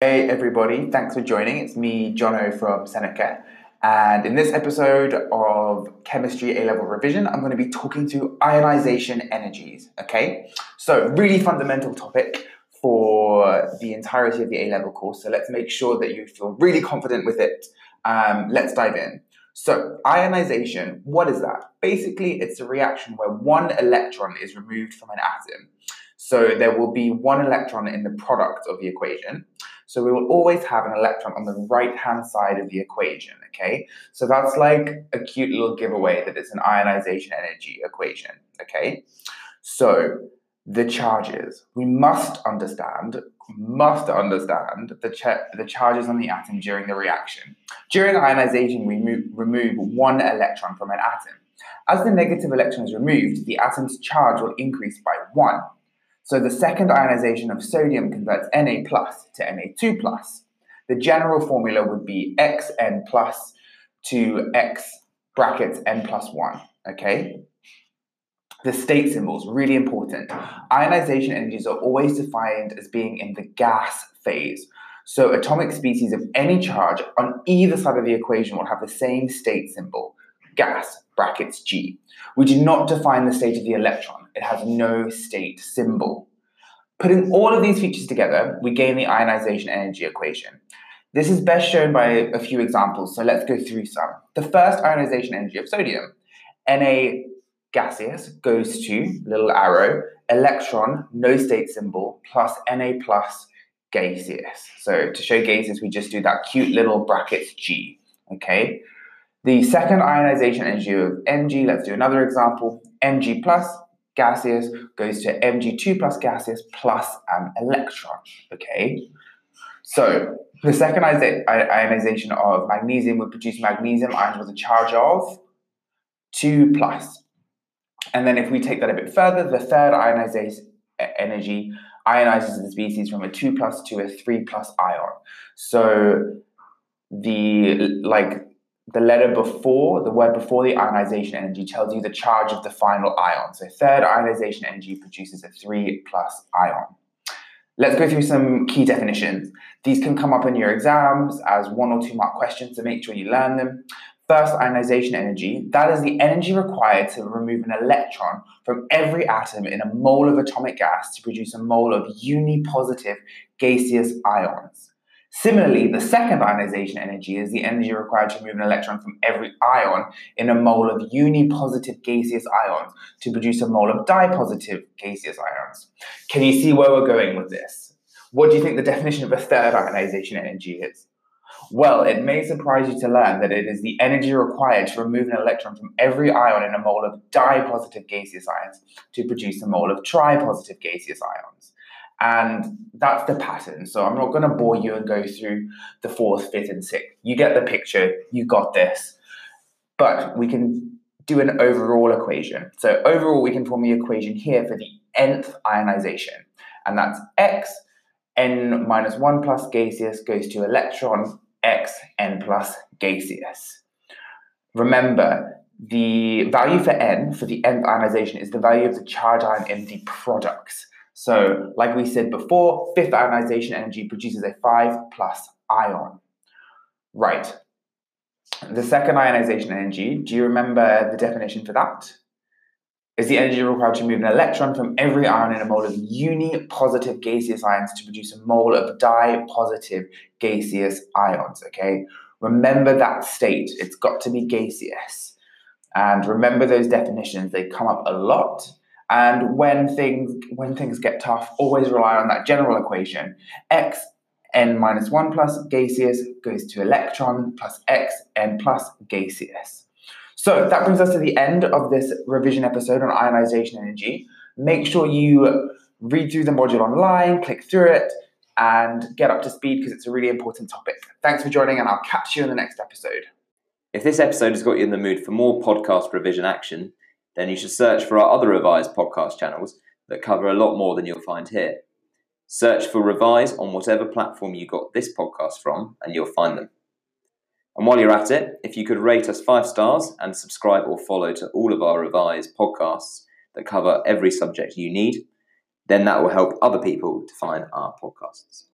Hey everybody, thanks for joining. It's me, Jono from Seneca. And in this episode of Chemistry A level revision, I'm going to be talking to ionization energies. Okay, so really fundamental topic for the entirety of the A level course. So let's make sure that you feel really confident with it. Um, let's dive in. So, ionization, what is that? Basically, it's a reaction where one electron is removed from an atom. So, there will be one electron in the product of the equation. So we will always have an electron on the right hand side of the equation, okay? So that's like a cute little giveaway that it's an ionization energy equation, okay? So the charges, we must understand, must understand the, the charges on the atom during the reaction. During ionization, we move, remove one electron from an atom. As the negative electron is removed, the atom's charge will increase by one. So the second ionization of sodium converts Na plus to Na2 plus. The general formula would be Xn plus to X brackets N plus 1, okay? The state symbols, really important. Ionization energies are always defined as being in the gas phase. So atomic species of any charge on either side of the equation will have the same state symbol, gas, brackets G. We do not define the state of the electron. It has no state symbol. Putting all of these features together, we gain the ionization energy equation. This is best shown by a few examples, so let's go through some. The first ionization energy of sodium, Na gaseous goes to, little arrow, electron, no state symbol, plus Na plus gaseous. So to show gaseous, we just do that cute little brackets G, okay? The second ionization energy of Mg, let's do another example. Mg plus gaseous goes to Mg2 plus gaseous plus an electron, okay? So the second ionization of magnesium would produce magnesium ions with a charge of 2 plus. And then if we take that a bit further, the third ionization energy ionizes the species from a 2 plus to a 3 plus ion. So the like the letter before, the word before the ionization energy tells you the charge of the final ion. So third ionization energy produces a 3 plus ion. Let's go through some key definitions. These can come up in your exams as one or two mark questions, so make sure you learn them. First, ionization energy. That is the energy required to remove an electron from every atom in a mole of atomic gas to produce a mole of unipositive gaseous ions. Similarly, the second ionization energy is the energy required to remove an electron from every ion in a mole of unipositive gaseous ions to produce a mole of dipositive gaseous ions. Can you see where we're going with this? What do you think the definition of a third ionization energy is? Well, it may surprise you to learn that it is the energy required to remove an electron from every ion in a mole of dipositive gaseous ions to produce a mole of tripositive gaseous ions. And that's the pattern. So I'm not going to bore you and go through the fourth, fifth, and sixth. You get the picture. You got this. But we can do an overall equation. So overall, we can form the equation here for the nth ionization. And that's x n minus 1 plus gaseous goes to electron x n plus gaseous. Remember, the value for n for the nth ionization is the value of the charge ion in the products. So, like we said before, fifth ionization energy produces a 5 plus ion. Right. The second ionization energy, do you remember the definition for that? Is the energy required to move an electron from every ion in a mole of uni-positive gaseous ions to produce a mole of di-positive gaseous ions, okay? Remember that state. It's got to be gaseous. And remember those definitions. They come up a lot and when things when things get tough, always rely on that general equation. X n minus 1 plus gaseous goes to electron plus x n plus gaseous. So that brings us to the end of this revision episode on ionization energy. Make sure you read through the module online, click through it, and get up to speed because it's a really important topic. Thanks for joining, and I'll catch you in the next episode. If this episode has got you in the mood for more podcast revision action, then you should search for our other Revise podcast channels that cover a lot more than you'll find here. Search for Revise on whatever platform you got this podcast from, and you'll find them. And while you're at it, if you could rate us five stars and subscribe or follow to all of our Revise podcasts that cover every subject you need, then that will help other people to find our podcasts.